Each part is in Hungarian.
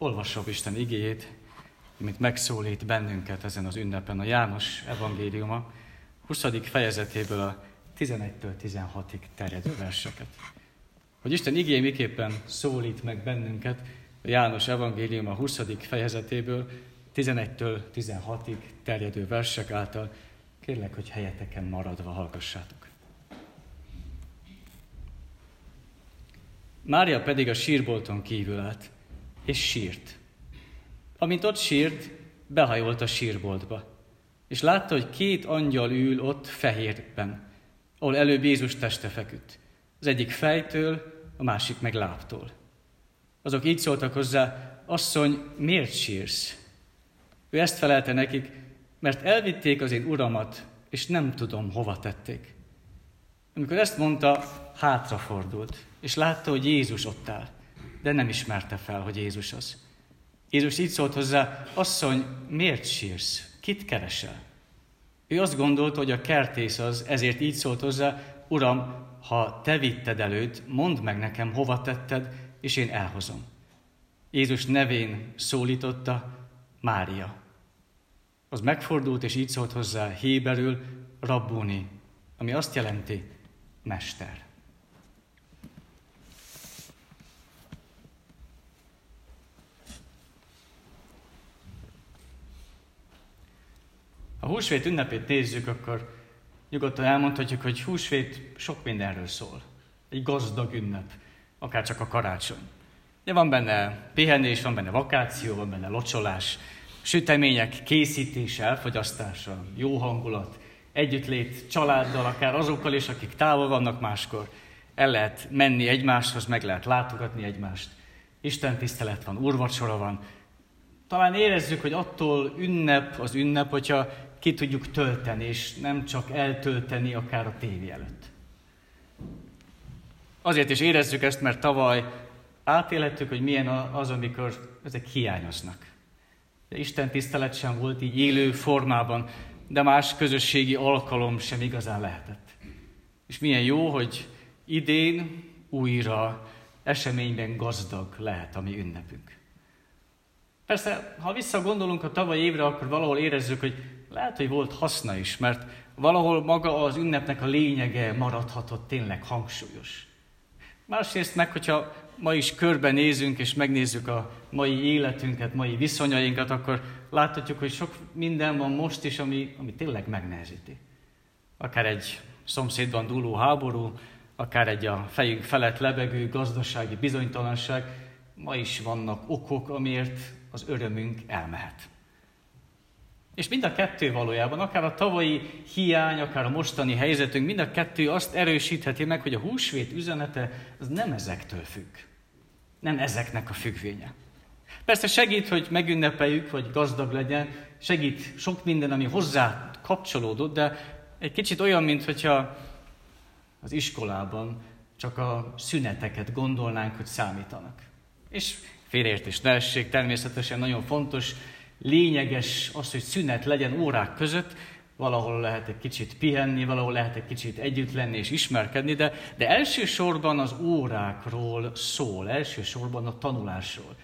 Olvasom Isten igéjét, mint megszólít bennünket ezen az ünnepen a János evangéliuma 20. fejezetéből a 11-től 16-ig terjedő verseket. Hogy Isten igény miképpen szólít meg bennünket a János evangéliuma 20. fejezetéből 11-től 16-ig terjedő versek által, kérlek, hogy helyeteken maradva hallgassátok. Mária pedig a sírbolton kívül állt, és sírt. Amint ott sírt, behajolt a sírboltba, és látta, hogy két angyal ül ott fehérben, ahol előbb Jézus teste feküdt. Az egyik fejtől, a másik meg lábtól. Azok így szóltak hozzá, asszony, miért sírsz? Ő ezt felelte nekik, mert elvitték az én uramat, és nem tudom, hova tették. Amikor ezt mondta, hátrafordult, és látta, hogy Jézus ott áll, de nem ismerte fel, hogy Jézus az. Jézus így szólt hozzá, asszony, miért sírsz? Kit keresel? Ő azt gondolta, hogy a kertész az, ezért így szólt hozzá, Uram, ha te vitted előtt, mondd meg nekem, hova tetted, és én elhozom. Jézus nevén szólította Mária. Az megfordult, és így szólt hozzá héberül, rabbuni, ami azt jelenti, mester. Ha húsvét ünnepét nézzük, akkor nyugodtan elmondhatjuk, hogy húsvét sok mindenről szól. Egy gazdag ünnep, akár csak a karácsony. De van benne pihenés, van benne vakáció, van benne locsolás, sütemények készítése, elfogyasztása, jó hangulat, együttlét családdal, akár azokkal is, akik távol vannak máskor. El lehet menni egymáshoz, meg lehet látogatni egymást. Isten tisztelet van, úrvacsora van. Talán érezzük, hogy attól ünnep az ünnep, hogyha ki tudjuk tölteni, és nem csak eltölteni akár a tévé előtt. Azért is érezzük ezt, mert tavaly átélhettük, hogy milyen az, amikor ezek hiányoznak. De Isten tisztelet sem volt így élő formában, de más közösségi alkalom sem igazán lehetett. És milyen jó, hogy idén újra eseményben gazdag lehet a mi ünnepünk. Persze, ha visszagondolunk a tavaly évre, akkor valahol érezzük, hogy lehet, hogy volt haszna is, mert valahol maga az ünnepnek a lényege maradhatott tényleg hangsúlyos. Másrészt meg, hogyha ma is körbenézünk és megnézzük a mai életünket, mai viszonyainkat, akkor láthatjuk, hogy sok minden van most is, ami, ami tényleg megnehezíti. Akár egy szomszédban dúló háború, akár egy a fejünk felett lebegő gazdasági bizonytalanság, ma is vannak okok, amiért az örömünk elmehet. És mind a kettő valójában, akár a tavalyi hiány, akár a mostani helyzetünk, mind a kettő azt erősítheti meg, hogy a húsvét üzenete az nem ezektől függ. Nem ezeknek a függvénye. Persze segít, hogy megünnepeljük, vagy gazdag legyen, segít sok minden, ami hozzá kapcsolódott, de egy kicsit olyan, mint hogyha az iskolában csak a szüneteket gondolnánk, hogy számítanak. És félreértés ne essék, természetesen nagyon fontos, lényeges az, hogy szünet legyen órák között, valahol lehet egy kicsit pihenni, valahol lehet egy kicsit együtt lenni és ismerkedni, de, de elsősorban az órákról szól, elsősorban a tanulásról.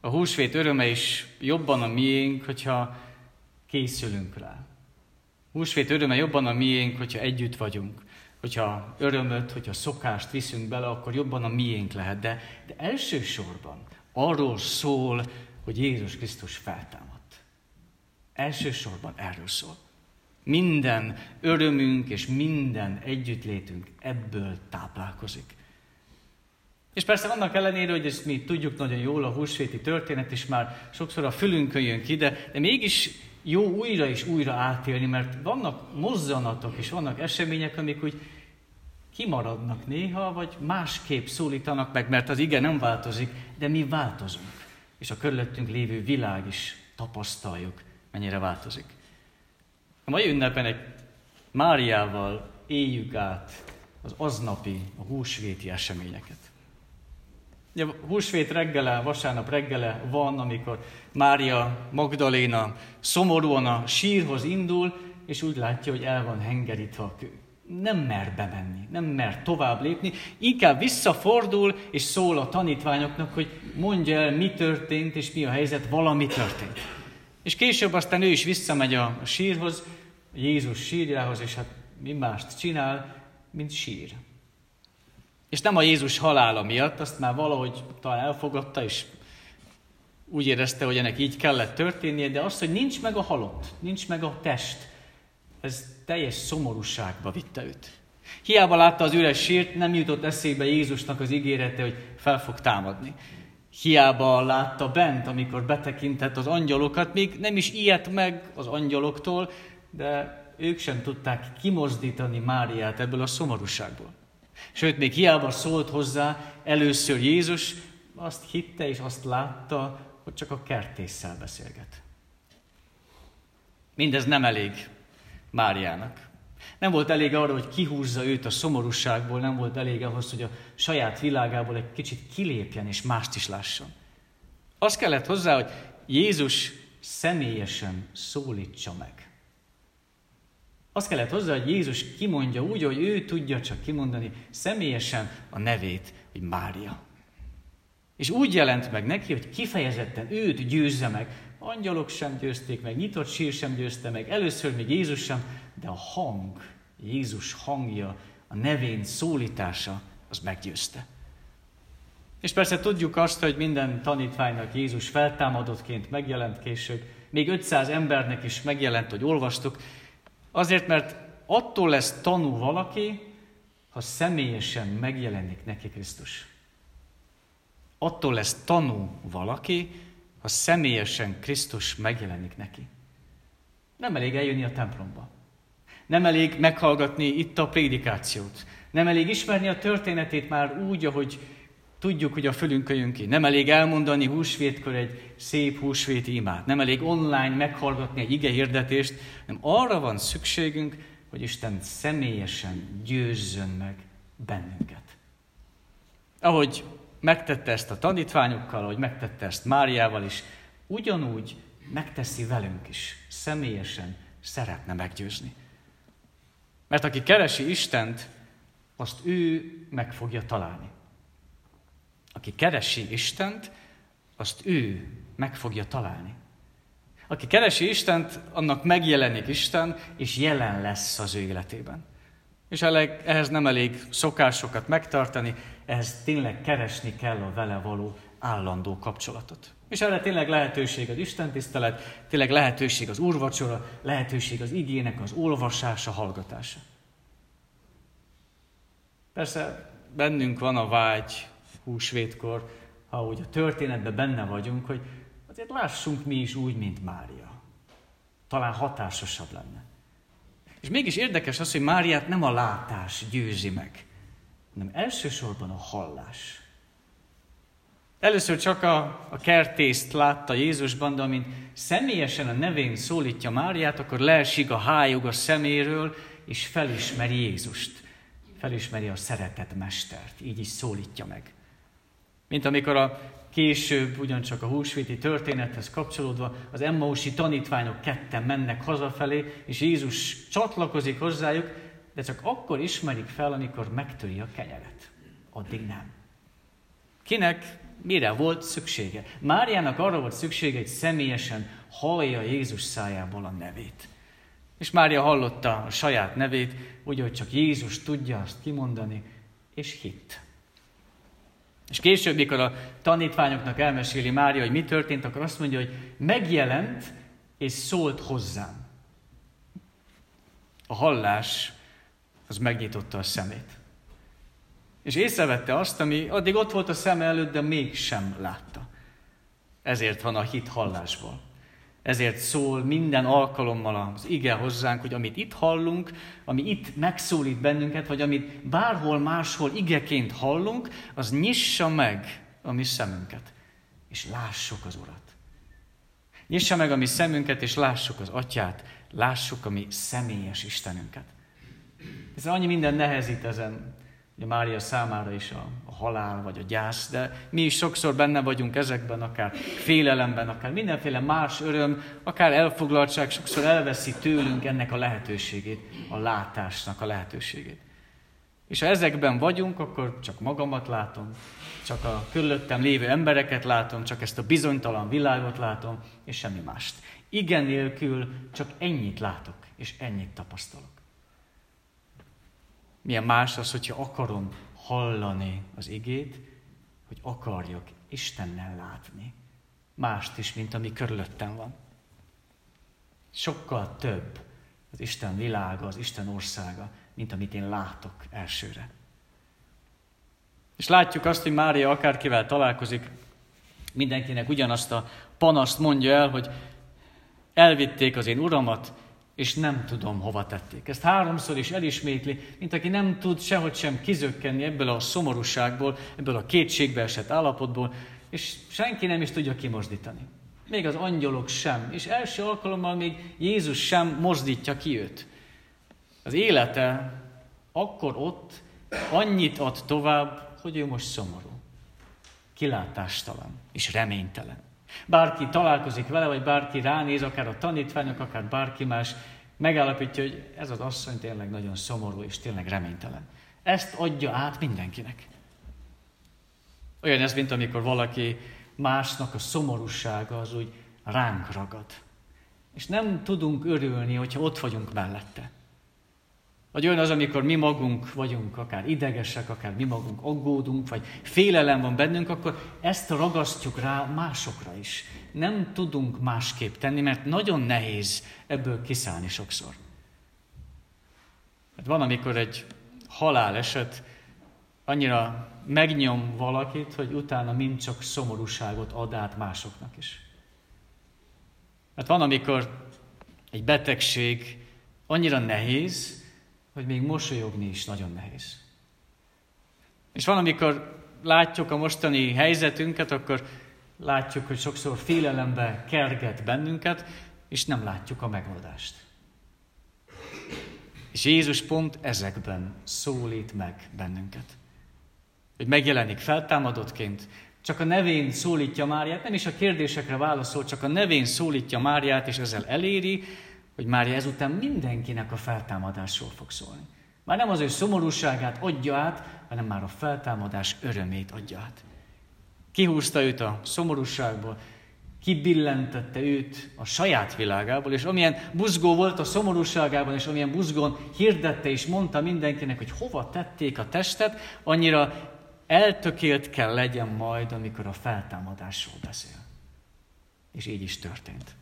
A húsvét öröme is jobban a miénk, hogyha készülünk rá. Húsvét öröme jobban a miénk, hogyha együtt vagyunk. Hogyha örömöt, hogyha szokást viszünk bele, akkor jobban a miénk lehet. De, de elsősorban arról szól, hogy Jézus Krisztus feltámad. Elsősorban erről szól. Minden örömünk és minden együttlétünk ebből táplálkozik. És persze annak ellenére, hogy ezt mi tudjuk nagyon jól, a húsvéti történet is már sokszor a fülünkön jön ki, de, de mégis jó újra és újra átélni, mert vannak mozzanatok és vannak események, amik úgy kimaradnak néha, vagy másképp szólítanak meg, mert az ige nem változik, de mi változunk. És a körülöttünk lévő világ is tapasztaljuk, mennyire változik. A mai ünnepen egy Máriával éljük át az aznapi, a húsvéti eseményeket. Ugye húsvét reggele, vasárnap reggele van, amikor Mária Magdaléna szomorúan a sírhoz indul, és úgy látja, hogy el van hengerítve a kő. Nem mer bemenni, nem mer tovább lépni, inkább visszafordul és szól a tanítványoknak, hogy mondja el, mi történt és mi a helyzet, valami történt. És később aztán ő is visszamegy a sírhoz, Jézus sírjához, és hát mi mást csinál, mint sír. És nem a Jézus halála miatt, azt már valahogy talán elfogadta, és úgy érezte, hogy ennek így kellett történnie, de az, hogy nincs meg a halott, nincs meg a test, ez teljes szomorúságba vitte őt. Hiába látta az üres sírt, nem jutott eszébe Jézusnak az ígérete, hogy fel fog támadni. Hiába látta bent, amikor betekintett az angyalokat, még nem is ilyet meg az angyaloktól, de ők sem tudták kimozdítani Máriát ebből a szomorúságból. Sőt, még hiába szólt hozzá először Jézus, azt hitte és azt látta, hogy csak a kertésszel beszélget. Mindez nem elég Máriának. Nem volt elég arra, hogy kihúzza őt a szomorúságból, nem volt elég ahhoz, hogy a saját világából egy kicsit kilépjen és mást is lásson. Az kellett hozzá, hogy Jézus személyesen szólítsa meg. Az kellett hozzá, hogy Jézus kimondja úgy, hogy ő tudja csak kimondani személyesen a nevét, hogy Mária. És úgy jelent meg neki, hogy kifejezetten őt győzze meg. Angyalok sem győzték meg, nyitott sír sem győzte meg, először még Jézus sem, de a hang, Jézus hangja, a nevén szólítása, az meggyőzte. És persze tudjuk azt, hogy minden tanítványnak Jézus feltámadottként megjelent később, még 500 embernek is megjelent, hogy olvastuk, azért, mert attól lesz tanú valaki, ha személyesen megjelenik neki Krisztus. Attól lesz tanú valaki, ha személyesen Krisztus megjelenik neki. Nem elég eljönni a templomba. Nem elég meghallgatni itt a prédikációt. Nem elég ismerni a történetét már úgy, ahogy tudjuk, hogy a fölünkön jön ki. Nem elég elmondani húsvétkor egy szép húsvéti imát. Nem elég online meghallgatni egy ige hirdetést, hanem arra van szükségünk, hogy Isten személyesen győzzön meg bennünket. Ahogy megtette ezt a tanítványokkal, ahogy megtette ezt Máriával is, ugyanúgy megteszi velünk is, személyesen szeretne meggyőzni. Mert aki keresi Istent, azt ő meg fogja találni. Aki keresi Istent, azt ő meg fogja találni. Aki keresi Istent, annak megjelenik Isten, és jelen lesz az ő életében. És ehhez nem elég szokásokat megtartani, ehhez tényleg keresni kell a vele való állandó kapcsolatot. És erre tényleg lehetőség az Isten tisztelet, tényleg lehetőség az úrvacsora, lehetőség az igének az olvasása, hallgatása. Persze bennünk van a vágy húsvétkor, ha úgy a történetben benne vagyunk, hogy azért lássunk mi is úgy, mint Mária. Talán hatásosabb lenne. És mégis érdekes az, hogy Máriát nem a látás győzi meg, hanem elsősorban a hallás. Először csak a, a kertészt látta Jézusban, de amint személyesen a nevén szólítja Máriát, akkor leesik a hájog a szeméről, és felismeri Jézust. Felismeri a szeretett mestert, így is szólítja meg. Mint amikor a később, ugyancsak a húsvéti történethez kapcsolódva, az Emmausi tanítványok ketten mennek hazafelé, és Jézus csatlakozik hozzájuk, de csak akkor ismerik fel, amikor megtöri a kenyeret. Addig nem. Kinek mire volt szüksége? Máriának arra volt szüksége, hogy személyesen hallja Jézus szájából a nevét. És Mária hallotta a saját nevét, úgy, hogy csak Jézus tudja azt kimondani, és hitt. És később, mikor a tanítványoknak elmeséli Mária, hogy mi történt, akkor azt mondja, hogy megjelent és szólt hozzám. A hallás az megnyitotta a szemét. És észrevette azt, ami addig ott volt a szeme előtt, de mégsem látta. Ezért van a hit hallásból. Ezért szól minden alkalommal az ige hozzánk, hogy amit itt hallunk, ami itt megszólít bennünket, vagy amit bárhol máshol igeként hallunk, az nyissa meg a mi szemünket, és lássuk az Urat. Nyissa meg a mi szemünket, és lássuk az Atyát, lássuk a mi személyes Istenünket. Ez annyi minden nehezít ezen. ugye Mária számára is a, a halál vagy a gyász, de mi is sokszor benne vagyunk ezekben, akár félelemben, akár mindenféle más öröm, akár elfoglaltság sokszor elveszi tőlünk ennek a lehetőségét, a látásnak a lehetőségét. És ha ezekben vagyunk, akkor csak magamat látom, csak a körülöttem lévő embereket látom, csak ezt a bizonytalan világot látom, és semmi mást. Igen nélkül csak ennyit látok, és ennyit tapasztalok. Milyen más az, hogyha akarom hallani az igét, hogy akarjak Istennel látni. Mást is, mint ami körülöttem van. Sokkal több az Isten világa, az Isten országa, mint amit én látok elsőre. És látjuk azt, hogy Mária akárkivel találkozik, mindenkinek ugyanazt a panaszt mondja el, hogy elvitték az én uramat, és nem tudom, hova tették. Ezt háromszor is elismétli, mint aki nem tud sehogy sem kizökkenni ebből a szomorúságból, ebből a kétségbe esett állapotból, és senki nem is tudja kimozdítani. Még az angyalok sem. És első alkalommal még Jézus sem mozdítja ki őt. Az élete akkor ott annyit ad tovább, hogy ő most szomorú, kilátástalan és reménytelen. Bárki találkozik vele, vagy bárki ránéz, akár a tanítványok, akár bárki más, megállapítja, hogy ez az asszony tényleg nagyon szomorú és tényleg reménytelen. Ezt adja át mindenkinek. Olyan ez, mint amikor valaki másnak a szomorúsága az úgy ránk ragad. És nem tudunk örülni, hogyha ott vagyunk mellette. Vagy olyan az, amikor mi magunk vagyunk akár idegesek, akár mi magunk aggódunk, vagy félelem van bennünk, akkor ezt ragasztjuk rá másokra is. Nem tudunk másképp tenni, mert nagyon nehéz ebből kiszállni sokszor. Hát van, amikor egy haláleset annyira megnyom valakit, hogy utána mind csak szomorúságot ad át másoknak is. Hát van, amikor egy betegség annyira nehéz, hogy még mosolyogni is nagyon nehéz. És van, amikor látjuk a mostani helyzetünket, akkor látjuk, hogy sokszor félelembe kerget bennünket, és nem látjuk a megoldást. És Jézus pont ezekben szólít meg bennünket. Hogy megjelenik feltámadottként, csak a nevén szólítja Máriát, nem is a kérdésekre válaszol, csak a nevén szólítja Máriát, és ezzel eléri, hogy Mária ezután mindenkinek a feltámadásról fog szólni. Már nem az ő szomorúságát adja át, hanem már a feltámadás örömét adja át. Kihúzta őt a szomorúságból, kibillentette őt a saját világából, és amilyen buzgó volt a szomorúságában, és amilyen buzgón hirdette és mondta mindenkinek, hogy hova tették a testet, annyira eltökélt kell legyen majd, amikor a feltámadásról beszél. És így is történt.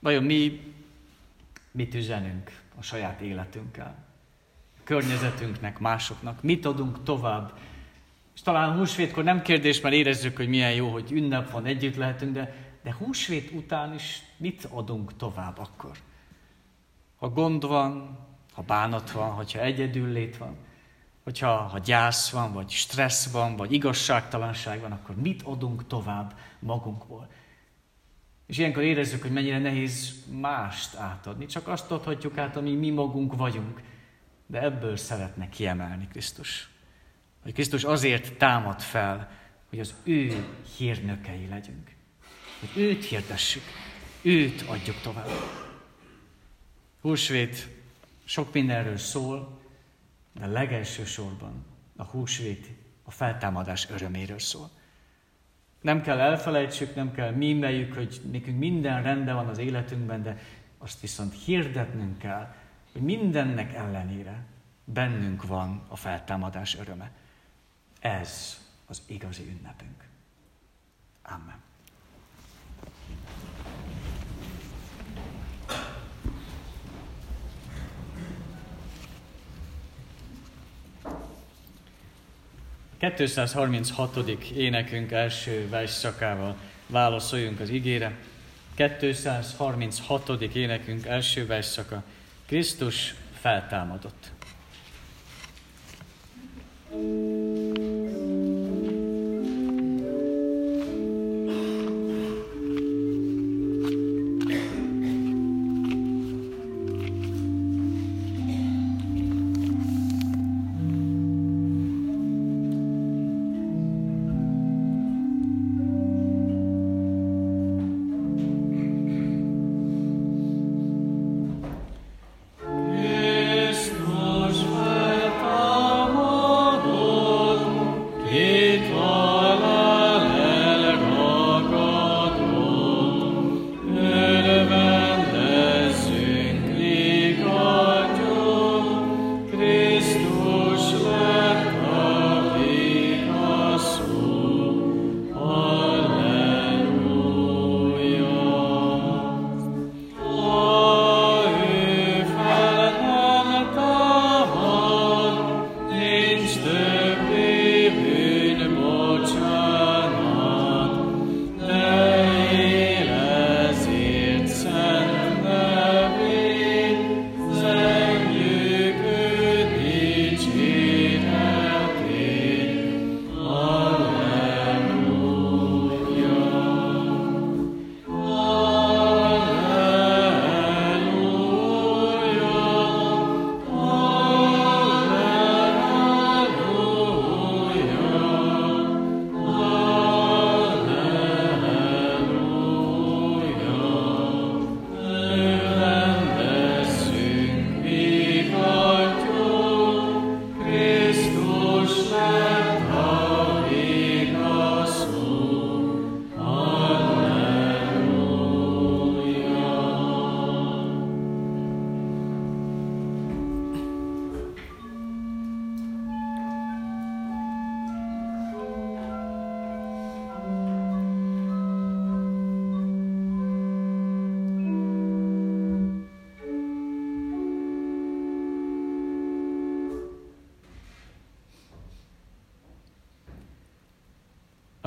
Vajon mi mit üzenünk a saját életünkkel? A környezetünknek, másoknak? Mit adunk tovább? És talán húsvétkor nem kérdés, mert érezzük, hogy milyen jó, hogy ünnep van, együtt lehetünk, de, de húsvét után is mit adunk tovább akkor? Ha gond van, ha bánat van, hogyha egyedül lét van, hogyha ha gyász van, vagy stressz van, vagy igazságtalanság van, akkor mit adunk tovább magunkból? És ilyenkor érezzük, hogy mennyire nehéz mást átadni. Csak azt adhatjuk át, ami mi magunk vagyunk. De ebből szeretne kiemelni Krisztus. Hogy Krisztus azért támad fel, hogy az ő hírnökei legyünk. Hogy őt hirdessük, őt adjuk tovább. Húsvét sok mindenről szól, de legelső sorban a húsvét a feltámadás öröméről szól. Nem kell elfelejtsük, nem kell mímeljük, hogy nekünk minden rendben van az életünkben, de azt viszont hirdetnünk kell, hogy mindennek ellenére bennünk van a feltámadás öröme. Ez az igazi ünnepünk. Amen. 236. énekünk első versszakával válaszoljunk az igére. 236. énekünk első versszaka. Krisztus feltámadott. thank you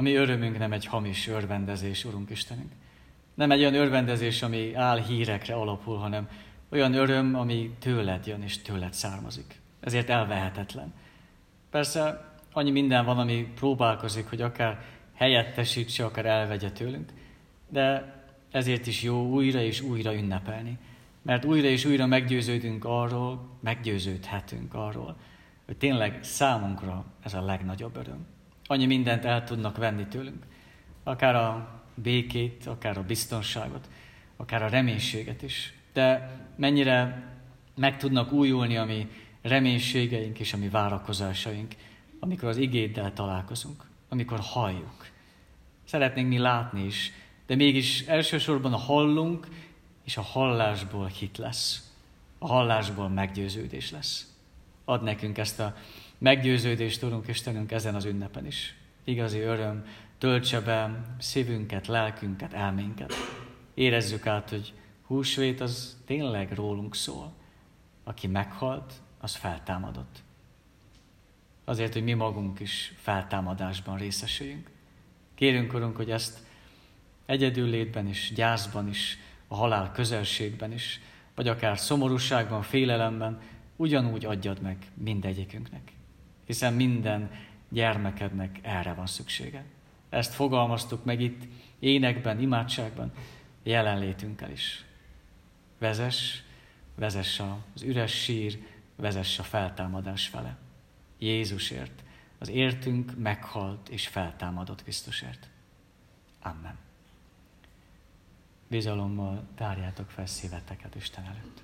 mi örömünk nem egy hamis örvendezés, Urunk Istenünk. Nem egy olyan örvendezés, ami áll hírekre alapul, hanem olyan öröm, ami tőled jön és tőled származik. Ezért elvehetetlen. Persze annyi minden van, ami próbálkozik, hogy akár helyettesítse, akár elvegye tőlünk, de ezért is jó újra és újra ünnepelni. Mert újra és újra meggyőződünk arról, meggyőződhetünk arról, hogy tényleg számunkra ez a legnagyobb öröm. Annyi mindent el tudnak venni tőlünk, akár a békét, akár a biztonságot, akár a reménységet is. De mennyire meg tudnak újulni a mi reménységeink és a mi várakozásaink, amikor az igéddel találkozunk, amikor halljuk. Szeretnénk mi látni is, de mégis elsősorban a hallunk, és a hallásból hit lesz. A hallásból meggyőződés lesz. Ad nekünk ezt a meggyőződést, Urunk Istenünk, ezen az ünnepen is. Igazi öröm, töltse be szívünket, lelkünket, elménket. Érezzük át, hogy húsvét az tényleg rólunk szól. Aki meghalt, az feltámadott. Azért, hogy mi magunk is feltámadásban részesüljünk. Kérünk, Urunk, hogy ezt egyedül létben is, gyászban is, a halál közelségben is, vagy akár szomorúságban, félelemben, ugyanúgy adjad meg mindegyikünknek. Hiszen minden gyermekednek erre van szüksége. Ezt fogalmaztuk meg itt énekben, imádságban, jelenlétünkkel is. Vezes, vezess az üres sír, vezess a feltámadás fele. Jézusért, az értünk meghalt és feltámadott Krisztusért. Amen. Bizalommal tárjátok fel szíveteket Isten előtt.